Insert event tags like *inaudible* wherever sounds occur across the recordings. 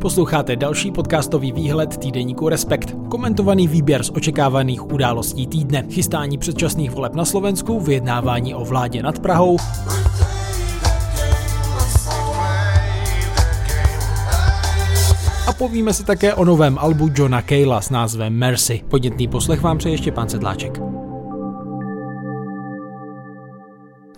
Posloucháte další podcastový výhled týdeníku Respekt. Komentovaný výběr z očekávaných událostí týdne, chystání předčasných voleb na Slovensku, vyjednávání o vládě nad Prahou, a povíme si také o novém albu Johna Cale'a s názvem Mercy. Podnětný poslech vám přeje ještě pan Sedláček.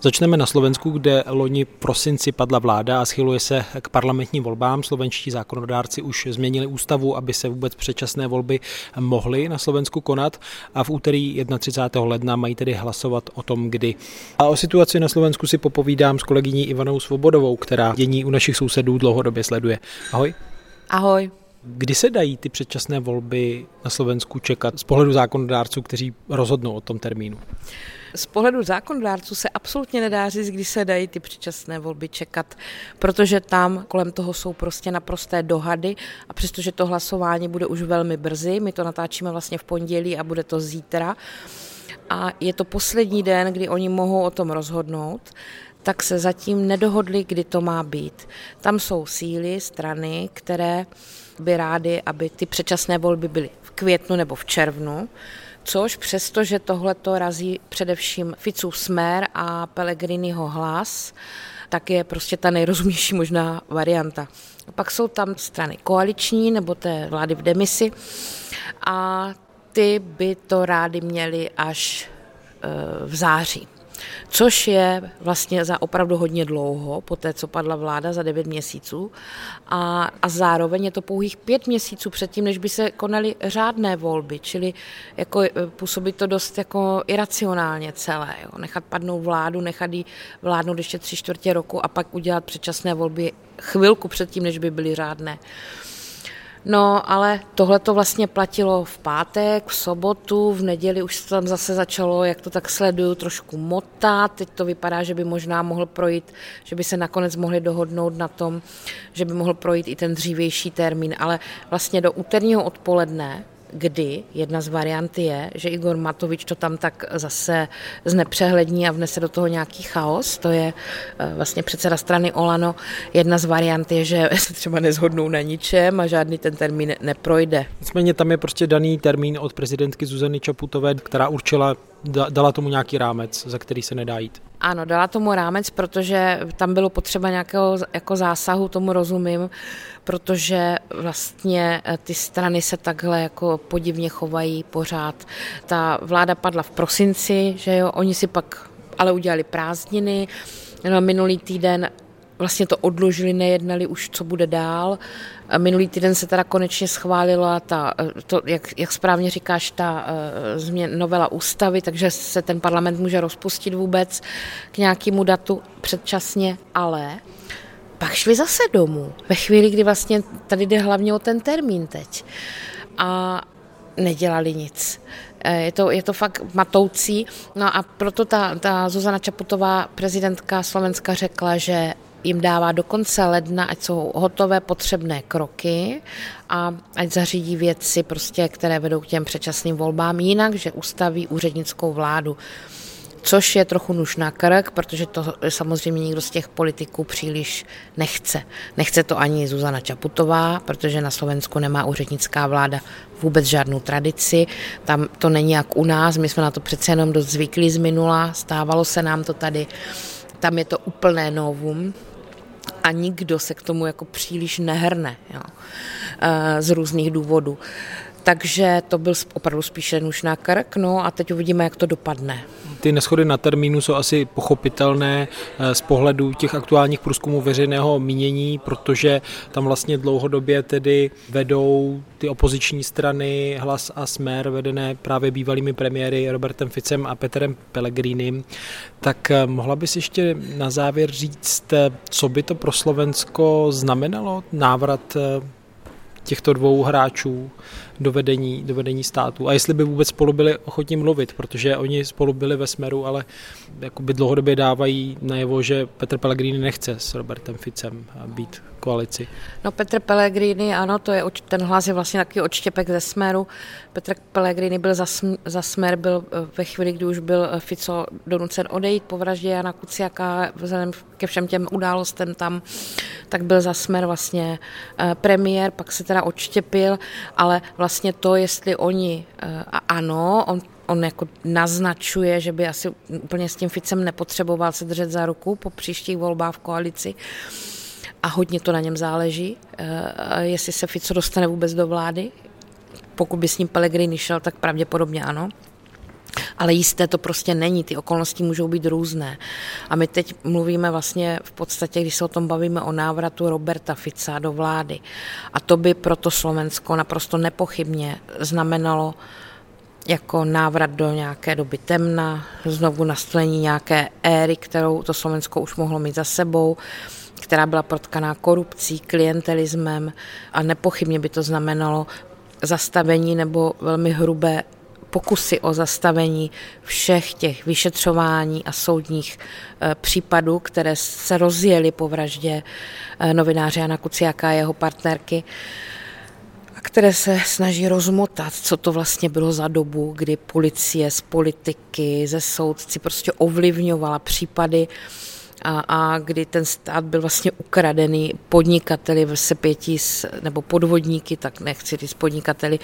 Začneme na Slovensku, kde loni prosinci padla vláda a schyluje se k parlamentním volbám. Slovenští zákonodárci už změnili ústavu, aby se vůbec předčasné volby mohly na Slovensku konat a v úterý 31. ledna mají tedy hlasovat o tom, kdy. A o situaci na Slovensku si popovídám s kolegyní Ivanou Svobodovou, která dění u našich sousedů dlouhodobě sleduje. Ahoj. Ahoj. Kdy se dají ty předčasné volby na Slovensku čekat z pohledu zákonodárců, kteří rozhodnou o tom termínu? Z pohledu zákonodárců se absolutně nedá říct, kdy se dají ty předčasné volby čekat, protože tam kolem toho jsou prostě naprosté dohady a přestože to hlasování bude už velmi brzy, my to natáčíme vlastně v pondělí a bude to zítra, a je to poslední den, kdy oni mohou o tom rozhodnout, tak se zatím nedohodli, kdy to má být. Tam jsou síly, strany, které by rády, aby ty předčasné volby byly v květnu nebo v červnu, což přesto, že tohle to razí především Ficův smer a Pellegriniho hlas, tak je prostě ta nejrozumější možná varianta. Pak jsou tam strany koaliční nebo té vlády v demisi a ty by to rádi měli až e, v září což je vlastně za opravdu hodně dlouho, po té, co padla vláda za 9 měsíců. A, a zároveň je to pouhých pět měsíců předtím, než by se konaly řádné volby, čili jako e, působí to dost jako iracionálně celé. Jo. Nechat padnout vládu, nechat jí vládnout ještě tři čtvrtě roku a pak udělat předčasné volby chvilku předtím, než by byly řádné. No, ale tohle to vlastně platilo v pátek, v sobotu, v neděli už tam zase začalo, jak to tak sleduju, trošku motat. Teď to vypadá, že by možná mohl projít, že by se nakonec mohli dohodnout na tom, že by mohl projít i ten dřívější termín, ale vlastně do úterního odpoledne kdy jedna z variant je, že Igor Matovič to tam tak zase znepřehlední a vnese do toho nějaký chaos. To je eh, vlastně předseda strany Olano. Jedna z variant je, že *laughs* se třeba nezhodnou na ničem a žádný ten termín neprojde. Nicméně tam je prostě daný termín od prezidentky Zuzany Čaputové, která určila, dala tomu nějaký rámec, za který se nedá jít. Ano, dala tomu rámec, protože tam bylo potřeba nějakého jako zásahu, tomu rozumím, protože vlastně eh, ty strany se takhle jako podivně chovají pořád. Ta vláda padla v prosinci, že jo, oni si pak ale udělali prázdniny, no, minulý týden vlastně to odložili, nejednali už, co bude dál. Minulý týden se teda konečně schválila ta, to, jak, jak správně říkáš, ta uh, změn, novela ústavy, takže se ten parlament může rozpustit vůbec k nějakému datu předčasně, ale pak šli zase domů, ve chvíli, kdy vlastně tady jde hlavně o ten termín teď. A nedělali nic. Eh, je to, je to fakt matoucí. No a proto ta, ta Zuzana Čaputová, prezidentka Slovenska, řekla, že jim dává do konce ledna, ať jsou hotové potřebné kroky a ať zařídí věci, prostě, které vedou k těm předčasným volbám, jinak, že ustaví úřednickou vládu což je trochu nuž na krk, protože to samozřejmě nikdo z těch politiků příliš nechce. Nechce to ani Zuzana Čaputová, protože na Slovensku nemá úřednická vláda vůbec žádnou tradici. Tam to není jak u nás, my jsme na to přece jenom dost zvyklí z minula, stávalo se nám to tady. Tam je to úplné novum, a nikdo se k tomu jako příliš nehrne jo, eh, z různých důvodů. Takže to byl opravdu spíše nůž na krk, no a teď uvidíme, jak to dopadne. Ty neschody na termínu jsou asi pochopitelné eh, z pohledu těch aktuálních průzkumů veřejného mínění, protože tam vlastně dlouhodobě tedy vedou ty opoziční strany Hlas a Smer, vedené právě bývalými premiéry Robertem Ficem a Petrem Pellegrinem. Tak eh, mohla bys ještě na závěr říct, eh, co by to pro Slovensko znamenalo návrat těchto dvou hráčů do vedení, do vedení státu a jestli by vůbec spolu byli ochotní mluvit, protože oni spolu byli ve smeru, ale jakoby dlouhodobě dávají najevo, že Petr Pellegrini nechce s Robertem Ficem být koalici. No Petr Pellegrini, ano, to je, ten hlas je vlastně takový odštěpek ze smeru. Petr Pellegrini byl za, sm, za smer, byl eh, ve chvíli, kdy už byl eh, Fico donucen odejít po vraždě Jana Kuciaka, vzhledem ke všem těm událostem tam, tak byl za smer vlastně eh, premiér, pak se teda odštěpil, ale vlastně to, jestli oni, a ano, on on jako naznačuje, že by asi úplně s tím Ficem nepotřeboval se držet za ruku po příštích volbách v koalici a hodně to na něm záleží, eh, jestli se Fico dostane vůbec do vlády. Pokud by s ním Pellegrini šel, tak pravděpodobně ano. Ale jisté to prostě není, ty okolnosti můžou být různé. A my teď mluvíme vlastně v podstatě, když se o tom bavíme o návratu Roberta Fica do vlády. A to by pro to Slovensko naprosto nepochybně znamenalo jako návrat do nějaké doby temna, znovu nastolení nějaké éry, kterou to Slovensko už mohlo mít za sebou která byla protkaná korupcí, klientelismem a nepochybně by to znamenalo zastavení nebo velmi hrubé pokusy o zastavení všech těch vyšetřování a soudních eh, případů, které se rozjeli po vraždě eh, novináře Jana Kuciaka a jeho partnerky a které se snaží rozmotat, co to vlastně bylo za dobu, kdy policie z politiky, ze soudci prostě ovlivňovala případy a, a kdy ten stát byl vlastně ukradený podnikateli v sepětí s, nebo podvodníky, tak nechci říct podnikateli,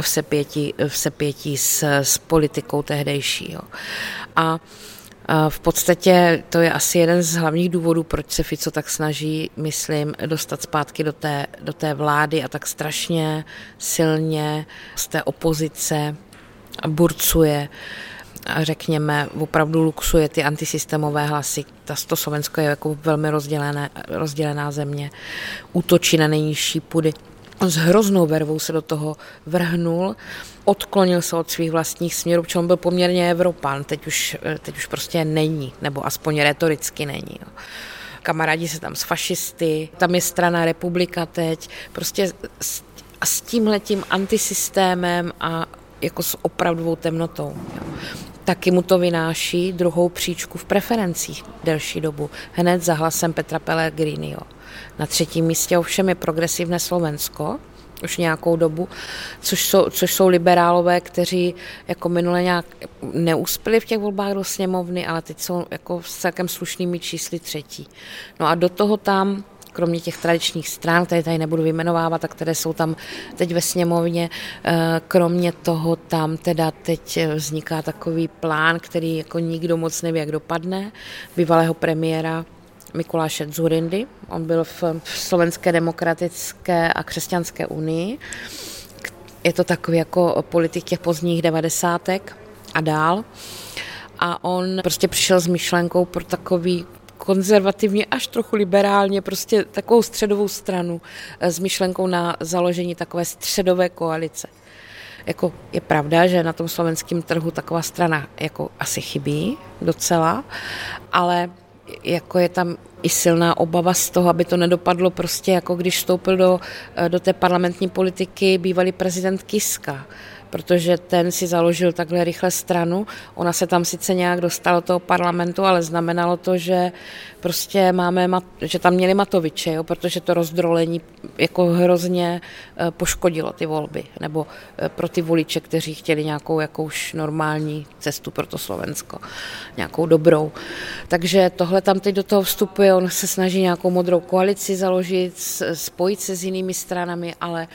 v sepětí, v sepětí s, s politikou tehdejší. Jo. A v podstatě to je asi jeden z hlavních důvodů, proč se Fico tak snaží, myslím, dostat zpátky do té, do té vlády a tak strašně silně z té opozice burcuje řekněme, opravdu luxuje ty antisystémové hlasy. Ta to Slovensko je jako velmi rozdělené, rozdělená země, útočí na nejnižší půdy. S hroznou vervou se do toho vrhnul, odklonil se od svých vlastních směrů, protože on byl poměrně Evropan, teď už, teď už prostě není, nebo aspoň retoricky není. Jo kamarádi se tam s fašisty, tam je strana republika teď, prostě s, s tímhletím antisystémem a jako s opravdovou temnotou. Jo. Taky mu to vynáší druhou příčku v preferencích delší dobu, hned za hlasem Petra Pellegriniho. Na třetím místě ovšem je progresivné Slovensko, už nějakou dobu, což jsou, což jsou liberálové, kteří jako minule nějak neuspěli v těch volbách do sněmovny, ale teď jsou jako s celkem slušnými čísly třetí. No a do toho tam kromě těch tradičních stran, které tady nebudu vyjmenovávat a které jsou tam teď ve sněmovně, eh, kromě toho tam teda teď vzniká takový plán, který jako nikdo moc neví, jak dopadne, bývalého premiéra Mikuláše Zurindy. On byl v Slovenské demokratické a křesťanské unii. Je to takový jako politik těch pozdních devadesátek a dál. A on prostě přišel s myšlenkou pro takový konzervativně až trochu liberálně, prostě takovou středovou stranu eh, s myšlenkou na založení takové středové koalice. Jako je pravda, že na tom slovenském trhu taková strana jako asi chybí docela, ale jako je tam i silná obava z toho, aby to nedopadlo prostě jako když vstoupil do, eh, do té parlamentní politiky bývalý prezident Kiska protože ten si založil takhle rychle stranu. Ona se tam sice nějak dostala do toho parlamentu, ale znamenalo to, že prostě máme, že tam měli Matoviče, jo, protože to rozdrolení jako hrozně eh, poškodilo ty volby, nebo eh, pro ty voliče, kteří chtěli nějakou jako už normální cestu pro to Slovensko, nějakou dobrou. Takže tohle tam teď do toho vstupuje, on se snaží nějakou modrou koalici založit, spojit se s jinými stranami, ale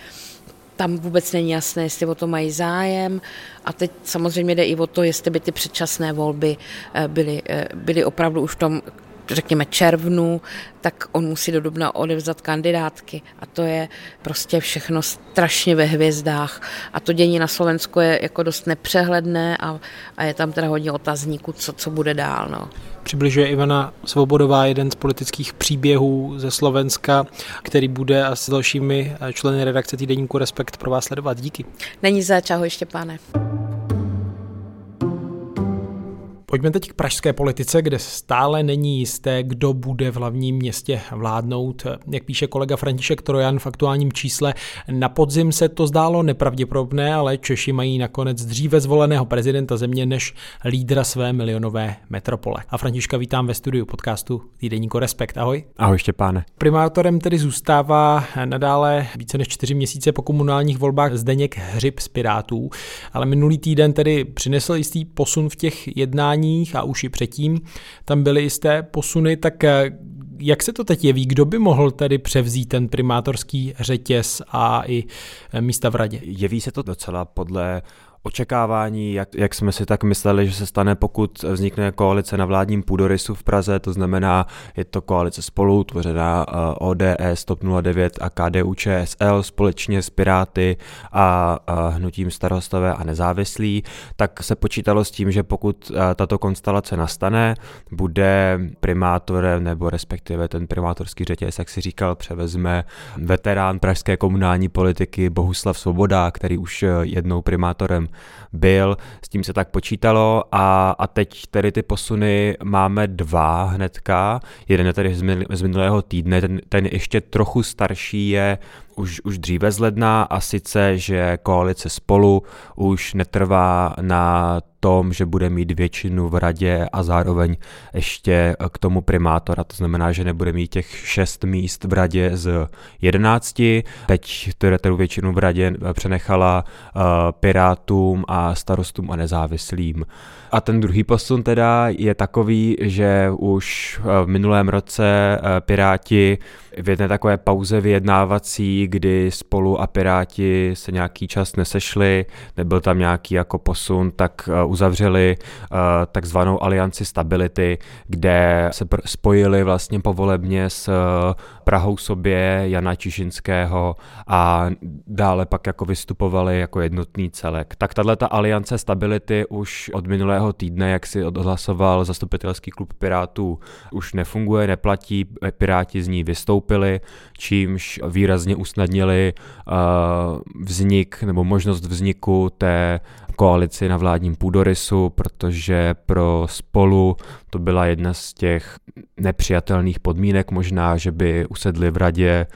tam vůbec není jasné, jestli o to mají zájem. A teď samozřejmě jde i o to, jestli by ty předčasné volby eh, byly, eh, byly opravdu už v tom řekněme červnu, tak on musí do dubna odevzat kandidátky a to je prostě všechno strašně ve hvězdách a to dění na Slovensku je jako dost nepřehledné a, a je tam teda hodně otazníků, co, co bude dál. No. Přibližuje Ivana Svobodová jeden z politických příběhů ze Slovenska, který bude a s dalšími členy redakce týdeníku Respekt pro vás sledovat. Díky. Není za čaho ještě, pane. Pojďme teď k pražské politice, kde stále není jisté, kdo bude v hlavním městě vládnout. Jak píše kolega František Trojan v aktuálním čísle, na podzim se to zdálo nepravděpodobné, ale Češi mají nakonec dříve zvoleného prezidenta země než lídra své milionové metropole. A Františka vítám ve studiu podcastu Týdeníko Respekt. Ahoj. Ahoj Štěpáne. Primátorem tedy zůstává nadále více než čtyři měsíce po komunálních volbách Zdeněk Hřib z Pirátů, ale minulý týden tedy přinesl jistý posun v těch jednáních a už i předtím tam byly jisté posuny, tak eh, jak se to teď jeví? Kdo by mohl tedy převzít ten primátorský řetěz a i eh, místa v radě? Jeví se to docela podle očekávání, jak, jak jsme si tak mysleli, že se stane, pokud vznikne koalice na vládním půdorysu v Praze, to znamená, je to koalice spolu, tvořená eh, ODS, TOP 09 a KDU ČSL společně s Piráty a, a hnutím starostové a nezávislí, tak se počítalo s tím, že pokud eh, tato konstelace nastane, bude primátorem nebo respektive ten primátorský řetěz, jak si říkal, převezme veterán pražské komunální politiky Bohuslav Svoboda, který už eh, jednou primátorem byl, s tím se tak počítalo a, a teď tedy ty posuny máme dva hnedka, jeden je tady z minulého týdne, ten, ten ještě trochu starší je už, už dříve z ledna a sice, že koalice spolu už netrvá na tom, že bude mít většinu v radě a zároveň ještě k tomu primátora. To znamená, že nebude mít těch šest míst v radě z jedenácti. Teď tedy tu většinu v radě přenechala uh, Pirátům a starostům a nezávislým. A ten druhý posun teda je takový, že už v minulém roce uh, Piráti v jedné takové pauze vyjednávací, kdy spolu a Piráti se nějaký čas nesešli, nebyl tam nějaký jako posun, tak uh, uzavřeli takzvanou alianci stability, kde se spojili vlastně povolebně s Prahou sobě Jana Čižinského a dále pak jako vystupovali jako jednotný celek. Tak tahle ta aliance stability už od minulého týdne, jak si odhlasoval zastupitelský klub Pirátů, už nefunguje, neplatí, Piráti z ní vystoupili, čímž výrazně usnadnili uh, vznik nebo možnost vzniku té koalici na vládním půdorysu, protože pro spolu to byla jedna z těch nepřijatelných podmínek možná, že by usedli v radě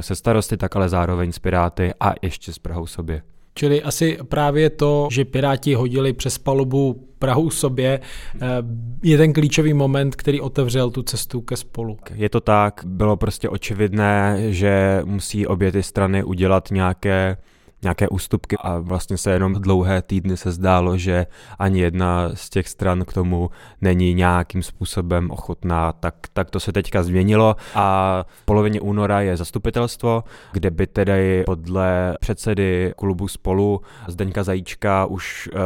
se starosty, tak ale zároveň s Piráty a ještě s Prahou sobě. Čili asi právě to, že Piráti hodili přes palubu Prahu sobě, eh, je ten klíčový moment, který otevřel tu cestu ke spolu. Je to tak, bylo prostě očividné, že musí obě ty strany udělat nějaké nějaké ústupky a vlastně se jenom dlouhé týdny se zdálo, že ani jedna z těch stran k tomu není nějakým způsobem ochotná, tak, tak to se teďka změnilo a v polovině února je zastupitelstvo, kde by tedy podle předsedy klubu spolu Zdeňka Zajíčka už uh,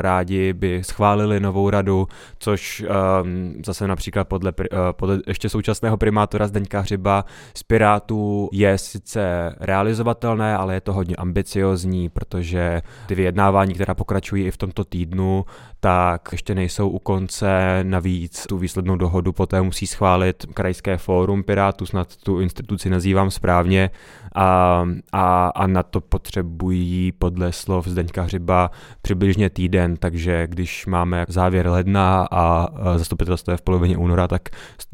rádi by schválili novou radu, což um, zase například podle, uh, podle ještě současného primátora Zdeňka Hřiba z Pirátů je sice realizovatelné, ale je to hodně ambiciozní ambiciozní, protože ty vyjednávání, která pokračují i v tomto týdnu, tak ještě nejsou u konce. Navíc tu výslednou dohodu poté musí schválit krajské fórum Pirátů, snad tu instituci nazývám správně, a, a, a na to potřebují podle slov Zdeňka Hřiba přibližně týden, takže když máme závěr ledna a zastupitelstvo je v polovině února, tak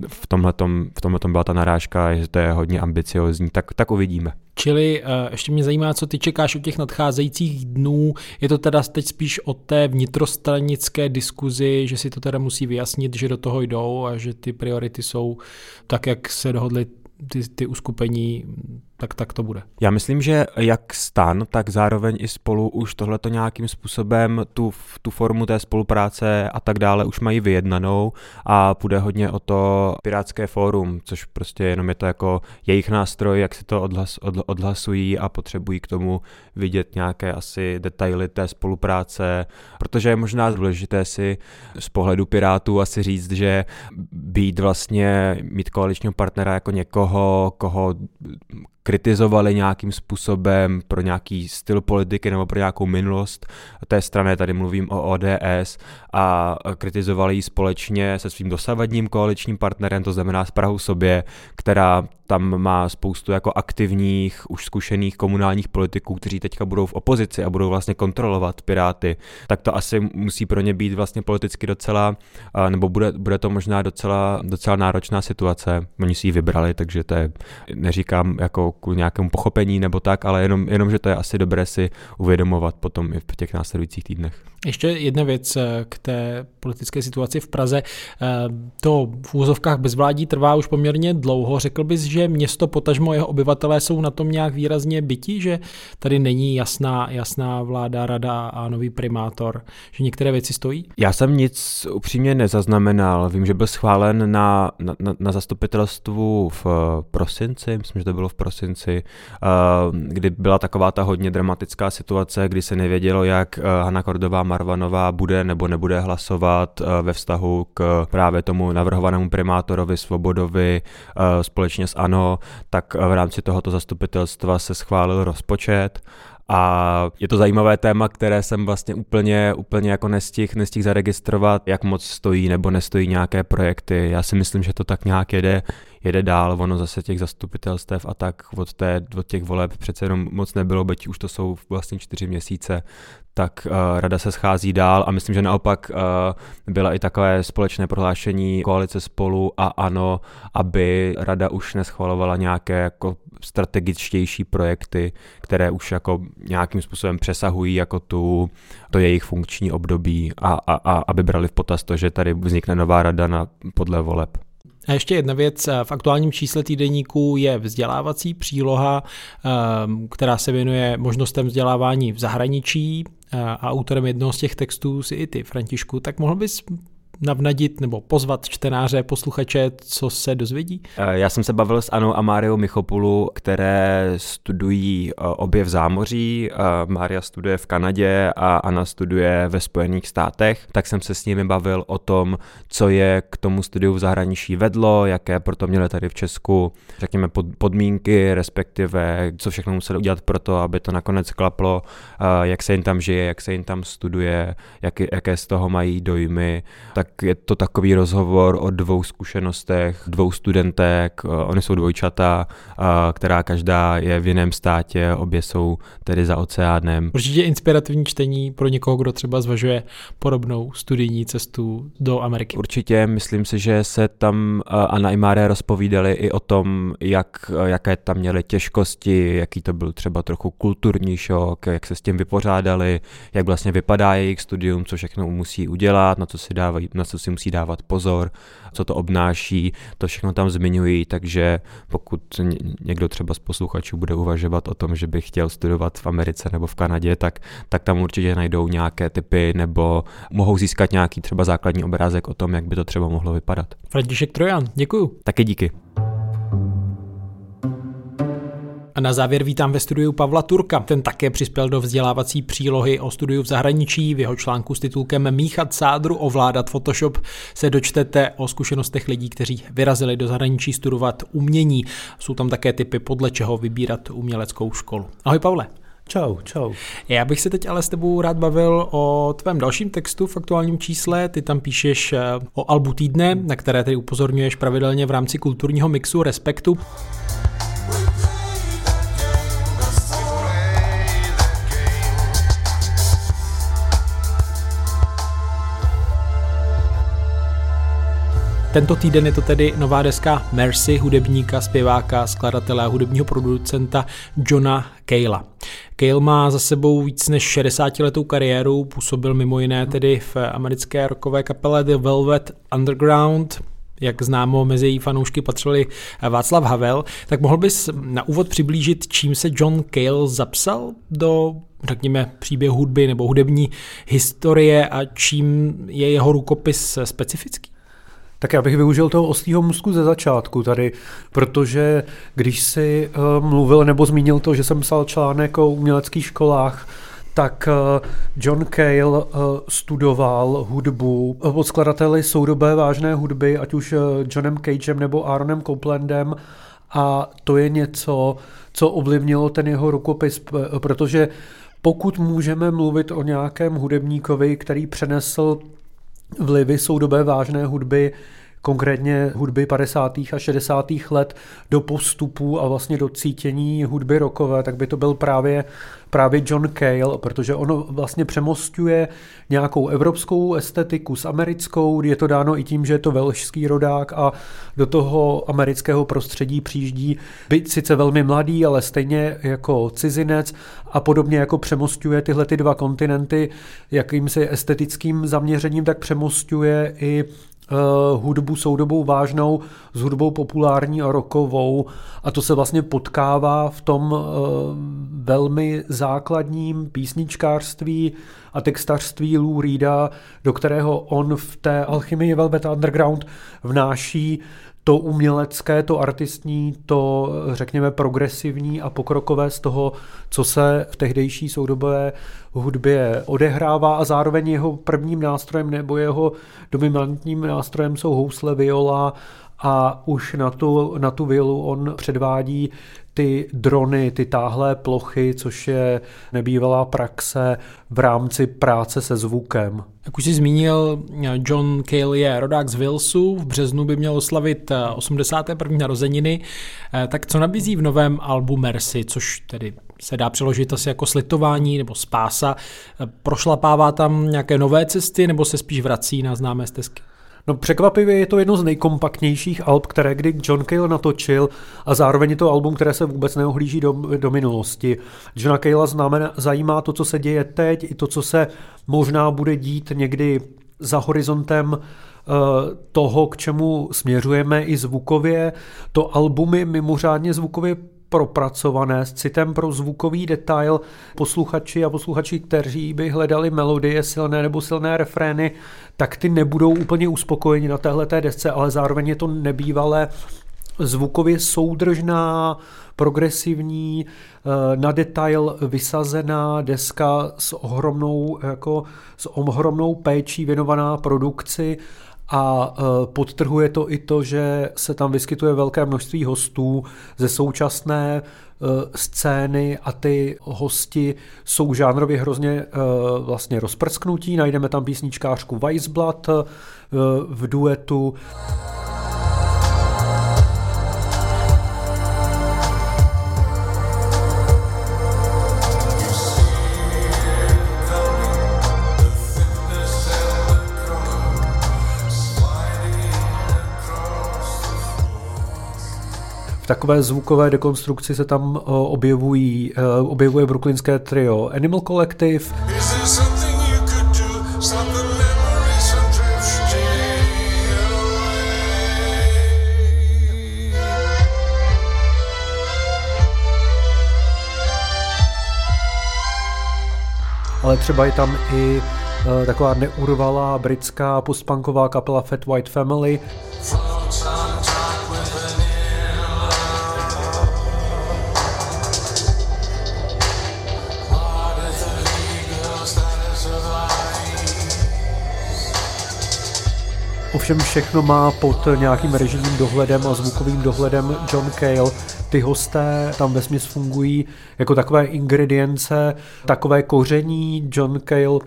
v tomhle v tomhletom byla ta narážka, že to je hodně ambiciozní, tak, tak uvidíme. Čili uh, ještě mě zajímá, co ty čekáš u těch nadcházejících dnů. Je to teda teď spíš o té vnitrostranické diskuzi, že si to teda musí vyjasnit, že do toho jdou a že ty priority jsou tak, jak se dohodli ty, ty uskupení tak, tak to bude. Já myslím, že jak stan, tak zároveň i spolu už tohleto nějakým způsobem tu, tu formu té spolupráce a tak dále už mají vyjednanou a půjde hodně o to Pirátské fórum, což prostě jenom je to jako jejich nástroj, jak si to odhlas, od, odhlasují a potřebují k tomu vidět nějaké asi detaily té spolupráce, protože je možná důležité si z pohledu Pirátů asi říct, že být vlastně, mít koaličního partnera jako někoho, koho kritizovali nějakým způsobem pro nějaký styl politiky nebo pro nějakou minulost. Té strany, tady mluvím o ODS, a kritizovali ji společně se svým dosavadním koaličním partnerem, to znamená s Prahou sobě, která tam má spoustu jako aktivních, už zkušených komunálních politiků, kteří teďka budou v opozici a budou vlastně kontrolovat Piráty, tak to asi musí pro ně být vlastně politicky docela, nebo bude, bude to možná docela, docela náročná situace. Oni si ji vybrali, takže to je, neříkám jako k nějakému pochopení nebo tak, ale jenom, jenom, že to je asi dobré si uvědomovat potom i v těch následujících týdnech. Ještě jedna věc eh, k té politické situaci v Praze. Eh, to v úzovkách bezvládí trvá už poměrně dlouho. Řekl bys, že město potažmo jeho obyvatelé jsou na tom nějak výrazně bytí, že tady není jasná, jasná vláda, rada a nový primátor, že některé věci stojí? Já jsem nic upřímně nezaznamenal. Vím, že byl schválen na, na, na zastupitelstvu v prosinci, myslím, že to bylo v prosinci, eh, kdy byla taková ta hodně dramatická situace, kdy se nevědělo, jak Hanna Kordová Marvanová bude nebo nebude hlasovat eh, ve vztahu k právě tomu navrhovanému primátorovi Svobodovi eh, společně s ANO, tak v rámci tohoto zastupitelstva se schválil rozpočet a je to zajímavé téma, které jsem vlastně úplně, úplně jako nestih, nestih zaregistrovat, jak moc stojí nebo nestojí nějaké projekty. Já si myslím, že to tak nějak jede, jede dál, ono zase těch zastupitelstev a tak od, té, od těch voleb přece jenom moc nebylo, byť už to jsou vlastně čtyři měsíce, tak uh, rada se schází dál a myslím, že naopak uh, byla i takové společné prohlášení koalice spolu a ano, aby rada už neschvalovala nějaké jako strategičtější projekty, které už jako nějakým způsobem přesahují jako tu, to jejich funkční období a, a, a aby brali v potaz to, že tady vznikne nová rada na, podle voleb. A ještě jedna věc, v aktuálním čísle týdeníku je vzdělávací příloha, ehm, která se věnuje možnostem vzdělávání v zahraničí a autorem jednoho z těch textů si i ty, Františku, tak mohl bys navnadit nebo pozvat čtenáře, posluchače, co se dozvědí? Eh, já jsem se bavil s Anou a Máriou Michopulu, které studují eh, obě v zámoří. Eh, Mária studuje v Kanadě a Anna studuje ve Spojených státech. Tak jsem se s nimi bavil o tom, co je k tomu studiu v zahraničí vedlo, jaké proto měly tady v Česku, řekněme, podmínky, respektive co všechno museli udělat pro to, aby to nakonec klaplo, jak se jim tam žije, jak se jim tam studuje, jak, jaké z toho mají dojmy. Tak tak je to takový rozhovor o dvou zkušenostech, dvou studentek, eh, oni jsou dvojčata, eh, která každá je v jiném státě, obě jsou tedy za oceánem. Určitě inspirativní čtení pro někoho, kdo třeba zvažuje podobnou studijní cestu do Ameriky. Určitě, myslím si, že se tam eh, Anna i Mária rozpovídali i o tom, jak, jaké tam měly těžkosti, jaký to byl třeba trochu kulturní šok, jak se s tím vypořádali, jak vlastně vypadá jejich studium, co všechno musí udělat, na co si dávají na co si musí dávat pozor, co to obnáší, to všechno tam zmiňují, takže pokud někdo třeba z posluchačů bude uvažovat o tom, že by chtěl studovat v Americe nebo v Kanadě, tak, tak tam určitě najdou nějaké typy nebo mohou získat nějaký třeba základní obrázek o tom, jak by to třeba mohlo vypadat. František Trojan, děkuju. Taky díky. A na závěr vítám ve studiu Pavla Turka. Ten také přispěl do vzdělávací přílohy o studiu v zahraničí. V jeho článku s titulkem Míchat sádru, ovládat Photoshop se dočtete o zkušenostech lidí, kteří vyrazili do zahraničí studovat umění. Jsou tam také typy, podle čeho vybírat uměleckou školu. Ahoj Pavle. Čau, čau. Já bych se teď ale s tebou rád bavil o tvém dalším textu v aktuálním čísle. Ty tam píšeš eh, o albu týdne, na které tedy upozorňuješ pravidelně v rámci kulturního mixu Respektu. Tento týden je to tedy nová deska Mercy, hudebníka, zpěváka, skladatele a hudebního producenta Johna Cale'a. Cale má za sebou víc než 60 letou kariéru, působil mimo jiné tedy v americké rockové kapele The Velvet Underground, jak známo, mezi její fanoušky patřili Václav Havel, tak mohl bys na úvod přiblížit, čím se John Cale zapsal do řekněme, příběh hudby nebo hudební historie a čím je jeho rukopis specifický? Tak já bych využil toho oslího musku ze začátku tady, protože když si uh, mluvil nebo zmínil to, že jsem psal článek o uměleckých školách, tak uh, John Cale uh, studoval hudbu od skladateli soudobé vážné hudby, ať už Johnem Cagem nebo Aaronem Copelandem a to je něco, co ovlivnilo ten jeho rukopis, protože pokud můžeme mluvit o nějakém hudebníkovi, který přenesl vlivy soudobé vážné hudby konkrétně hudby 50. a 60. let do postupu a vlastně do cítění hudby rockové, tak by to byl právě právě John Cale, protože ono vlastně přemostuje nějakou evropskou estetiku s americkou, je to dáno i tím, že je to velšský rodák a do toho amerického prostředí přijíždí, byť sice velmi mladý, ale stejně jako cizinec a podobně jako přemostuje tyhle ty dva kontinenty jakýmsi estetickým zaměřením, tak přemostuje i hudbu soudobou vážnou s hudbou populární a rokovou a to se vlastně potkává v tom uh, velmi základním písničkářství a textařství Lou Reeda, do kterého on v té Alchymii Velvet Underground vnáší to umělecké, to artistní, to řekněme progresivní a pokrokové z toho, co se v tehdejší soudobé hudbě odehrává a zároveň jeho prvním nástrojem nebo jeho dominantním nástrojem jsou housle, viola a už na tu, na tu violu on předvádí ty drony, ty táhlé plochy, což je nebývalá praxe v rámci práce se zvukem. Jak už jsi zmínil, John Cale je rodák z Walesu, v březnu by měl oslavit 81. Eh, narozeniny, eh, tak co nabízí v novém albu Mercy, což tedy se dá přeložit asi jako slitování nebo spása, eh, prošlapává tam nějaké nové cesty nebo se spíš vrací na známé stezky? No překvapivě je to jedno z nejkompaktnějších alb, které kdy John Cale natočil a zároveň je to album, které se vůbec neohlíží do, do minulosti. Johna Cale znamená, zajímá to, co se děje teď, i to, co se možná bude dít někdy za horizontem eh, toho, k čemu směřujeme i zvukově. To album je mimořádně zvukově propracované s citem pro zvukový detail. Posluchači a posluchači, kteří by hledali melodie silné nebo silné refrény, tak ty nebudou úplně uspokojeni na téhle desce, ale zároveň je to nebývalé zvukově soudržná, progresivní, eh, na detail vysazená deska s ohromnou, jako, s ohromnou péčí věnovaná produkci a e, podtrhuje to i to, že se tam vyskytuje velké množství hostů ze současné e, scény a ty hosti jsou žánrově hrozně e, vlastně rozprsknutí. Najdeme tam písničkářku Weissblatt v duetu. V takové zvukové dekonstrukci se tam eh, objevují, eh, objevuje brooklynské trio Animal Collective. ale třeba je tam i uh, taková neurvalá britská postpunková kapela Fat White Family. Ovšem všechno má pod nějakým režijním dohledem a zvukovým dohledem John Cale. Ty hosté tam vesměs fungují jako takové ingredience, takové koření. John Cale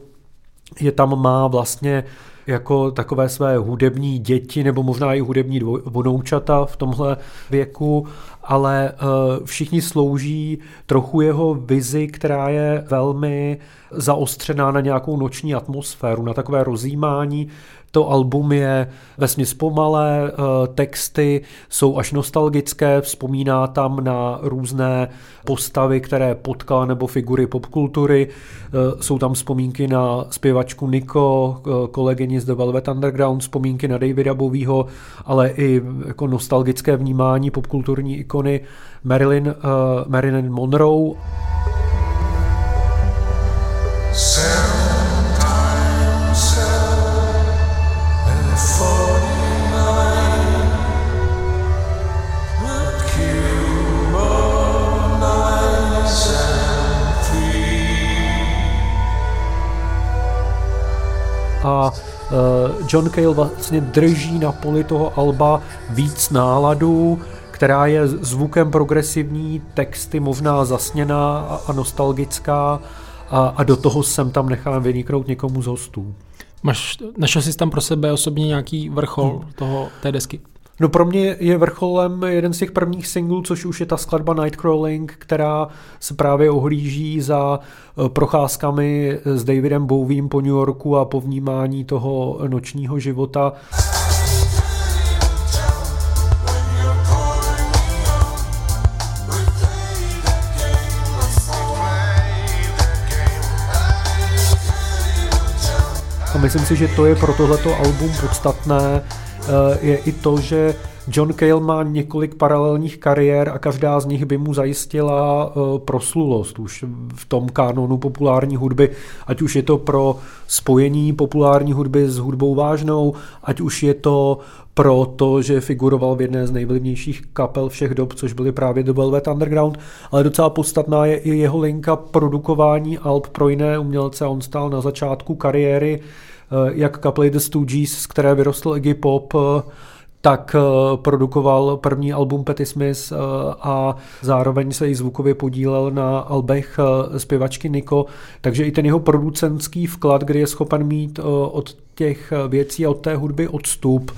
je tam má vlastně jako takové své hudební děti nebo možná i hudební vonoučata v tomhle věku, ale uh, všichni slouží trochu jeho vizi, která je velmi zaostřená na nějakou noční atmosféru, na takové rozjímání to album je vesměs pomalé, eh, texty jsou až nostalgické, vzpomíná tam na různé postavy, které potkal nebo figury popkultury. Eh, jsou tam vzpomínky na zpěvačku Niko, eh, kolegyni z The Velvet Underground, vzpomínky na Davida Bovýho, ale i jako nostalgické vnímání popkulturní ikony Marilyn, Marilyn Monroe. Sarah. A eh, John Cale vlastně drží na poli toho alba víc náladu, která je zvukem progresivní, texty možná zasněná a nostalgická a, a do toho jsem tam nechám vyniknout někomu z hostů. Máš, našel jsi tam pro sebe osobně nějaký vrchol hmm. toho, té desky? No pro mě je vrcholem jeden z těch prvních singlů, což už je ta skladba Nightcrawling, která se právě ohlíží za eh, procházkami s Davidem Bowiem po New Yorku a po vnímání toho nočního života. A myslím si, že to je pro tohleto album podstatné, Eh, je i to, že John Cale má několik paralelních kariér a každá z nich by mu zajistila eh, proslulost už v tom kanonu populární hudby, ať už je to pro spojení populární hudby s hudbou vážnou, ať už je to pro to, že figuroval v jedné z nejvlivnějších kapel všech dob, což byly právě The Velvet Underground, ale docela podstatná je i jeho linka produkování alb pro jiné umělce. On stál na začátku kariéry Eh, jak kapely The Stooges, z které vyrostl Iggy Pop, eh, tak eh, produkoval první album Petty Smith a zároveň se i zvukově podílel na albech zpěvačky Niko, takže i ten jeho producentský vklad, kdy je schopen mít od těch věcí a od té hudby odstup,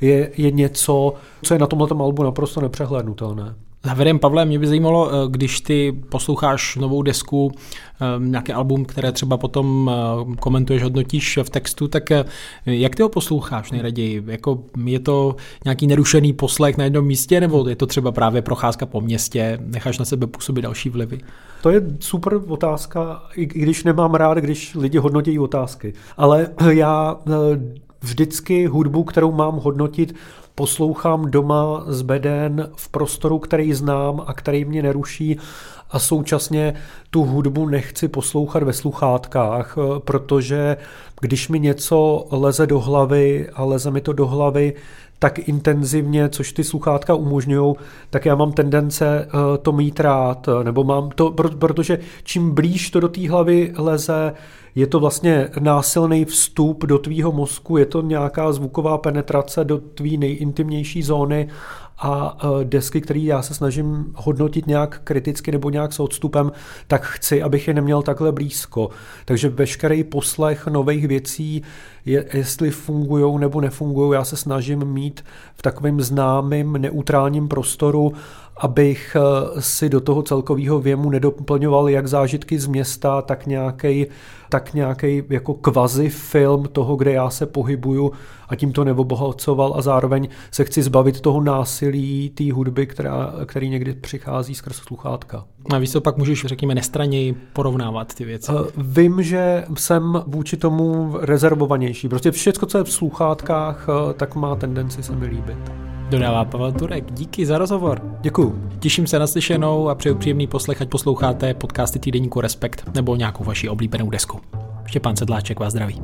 je, je něco, co je na tomhle albu naprosto nepřehlédnutelné. Závěrem, Pavle, mě by zajímalo, eh, když ty posloucháš novou desku, eh, nějaký album, které třeba potom eh, komentuješ, hodnotíš v textu, tak jak ty ho posloucháš nejraději? Jako je to nějaký nerušený poslech na jednom místě, nebo je to třeba právě procházka po městě, necháš na sebe působit další vlivy? To je super otázka, i když nemám rád, když lidi hodnotí otázky. Ale já vždycky hudbu, kterou mám hodnotit, poslouchám doma z beden v prostoru, který znám a který mě neruší. A současně tu hudbu nechci poslouchat ve sluchátkách, protože když mi něco leze do hlavy a leze mi to do hlavy tak intenzivně, což ty sluchátka umožňují, tak já mám tendence eh, to mít rád, nebo mám to, protože čím blíž to do té hlavy leze, je to vlastně násilný vstup do tvýho mozku, je to nějaká zvuková penetrace do tvý nejintimnější zóny a e, desky, které já se snažím hodnotit nějak kriticky nebo nějak s odstupem, tak chci, abych je neměl takhle blízko. Takže veškerý poslech nových věcí, je, jestli fungují nebo nefungují, já se snažím mít v takovém známém neutrálním prostoru abych eh, si do toho celkového věmu nedoplňoval jak zážitky z města, tak nějaký tak nějaký jako kvazi film toho, kde já se pohybuju a tím to neobohacoval a zároveň se chci zbavit toho násilí, té hudby, která, který někdy přichází skrz sluchátka. A víš, co pak můžeš, řekněme, nestraněji porovnávat ty věci? Eh, vím, že jsem vůči tomu rezervovanější. Prostě všechno, co je v sluchátkách, eh, tak má tendenci se mi líbit. Dodává Pavel Turek. Díky za rozhovor. Děkuju. Těším se na slyšenou a přeju příjemný poslech, ať posloucháte podcasty týdeníku Respekt nebo nějakou vaši oblíbenou desku. Štěpán Sedláček vás zdraví.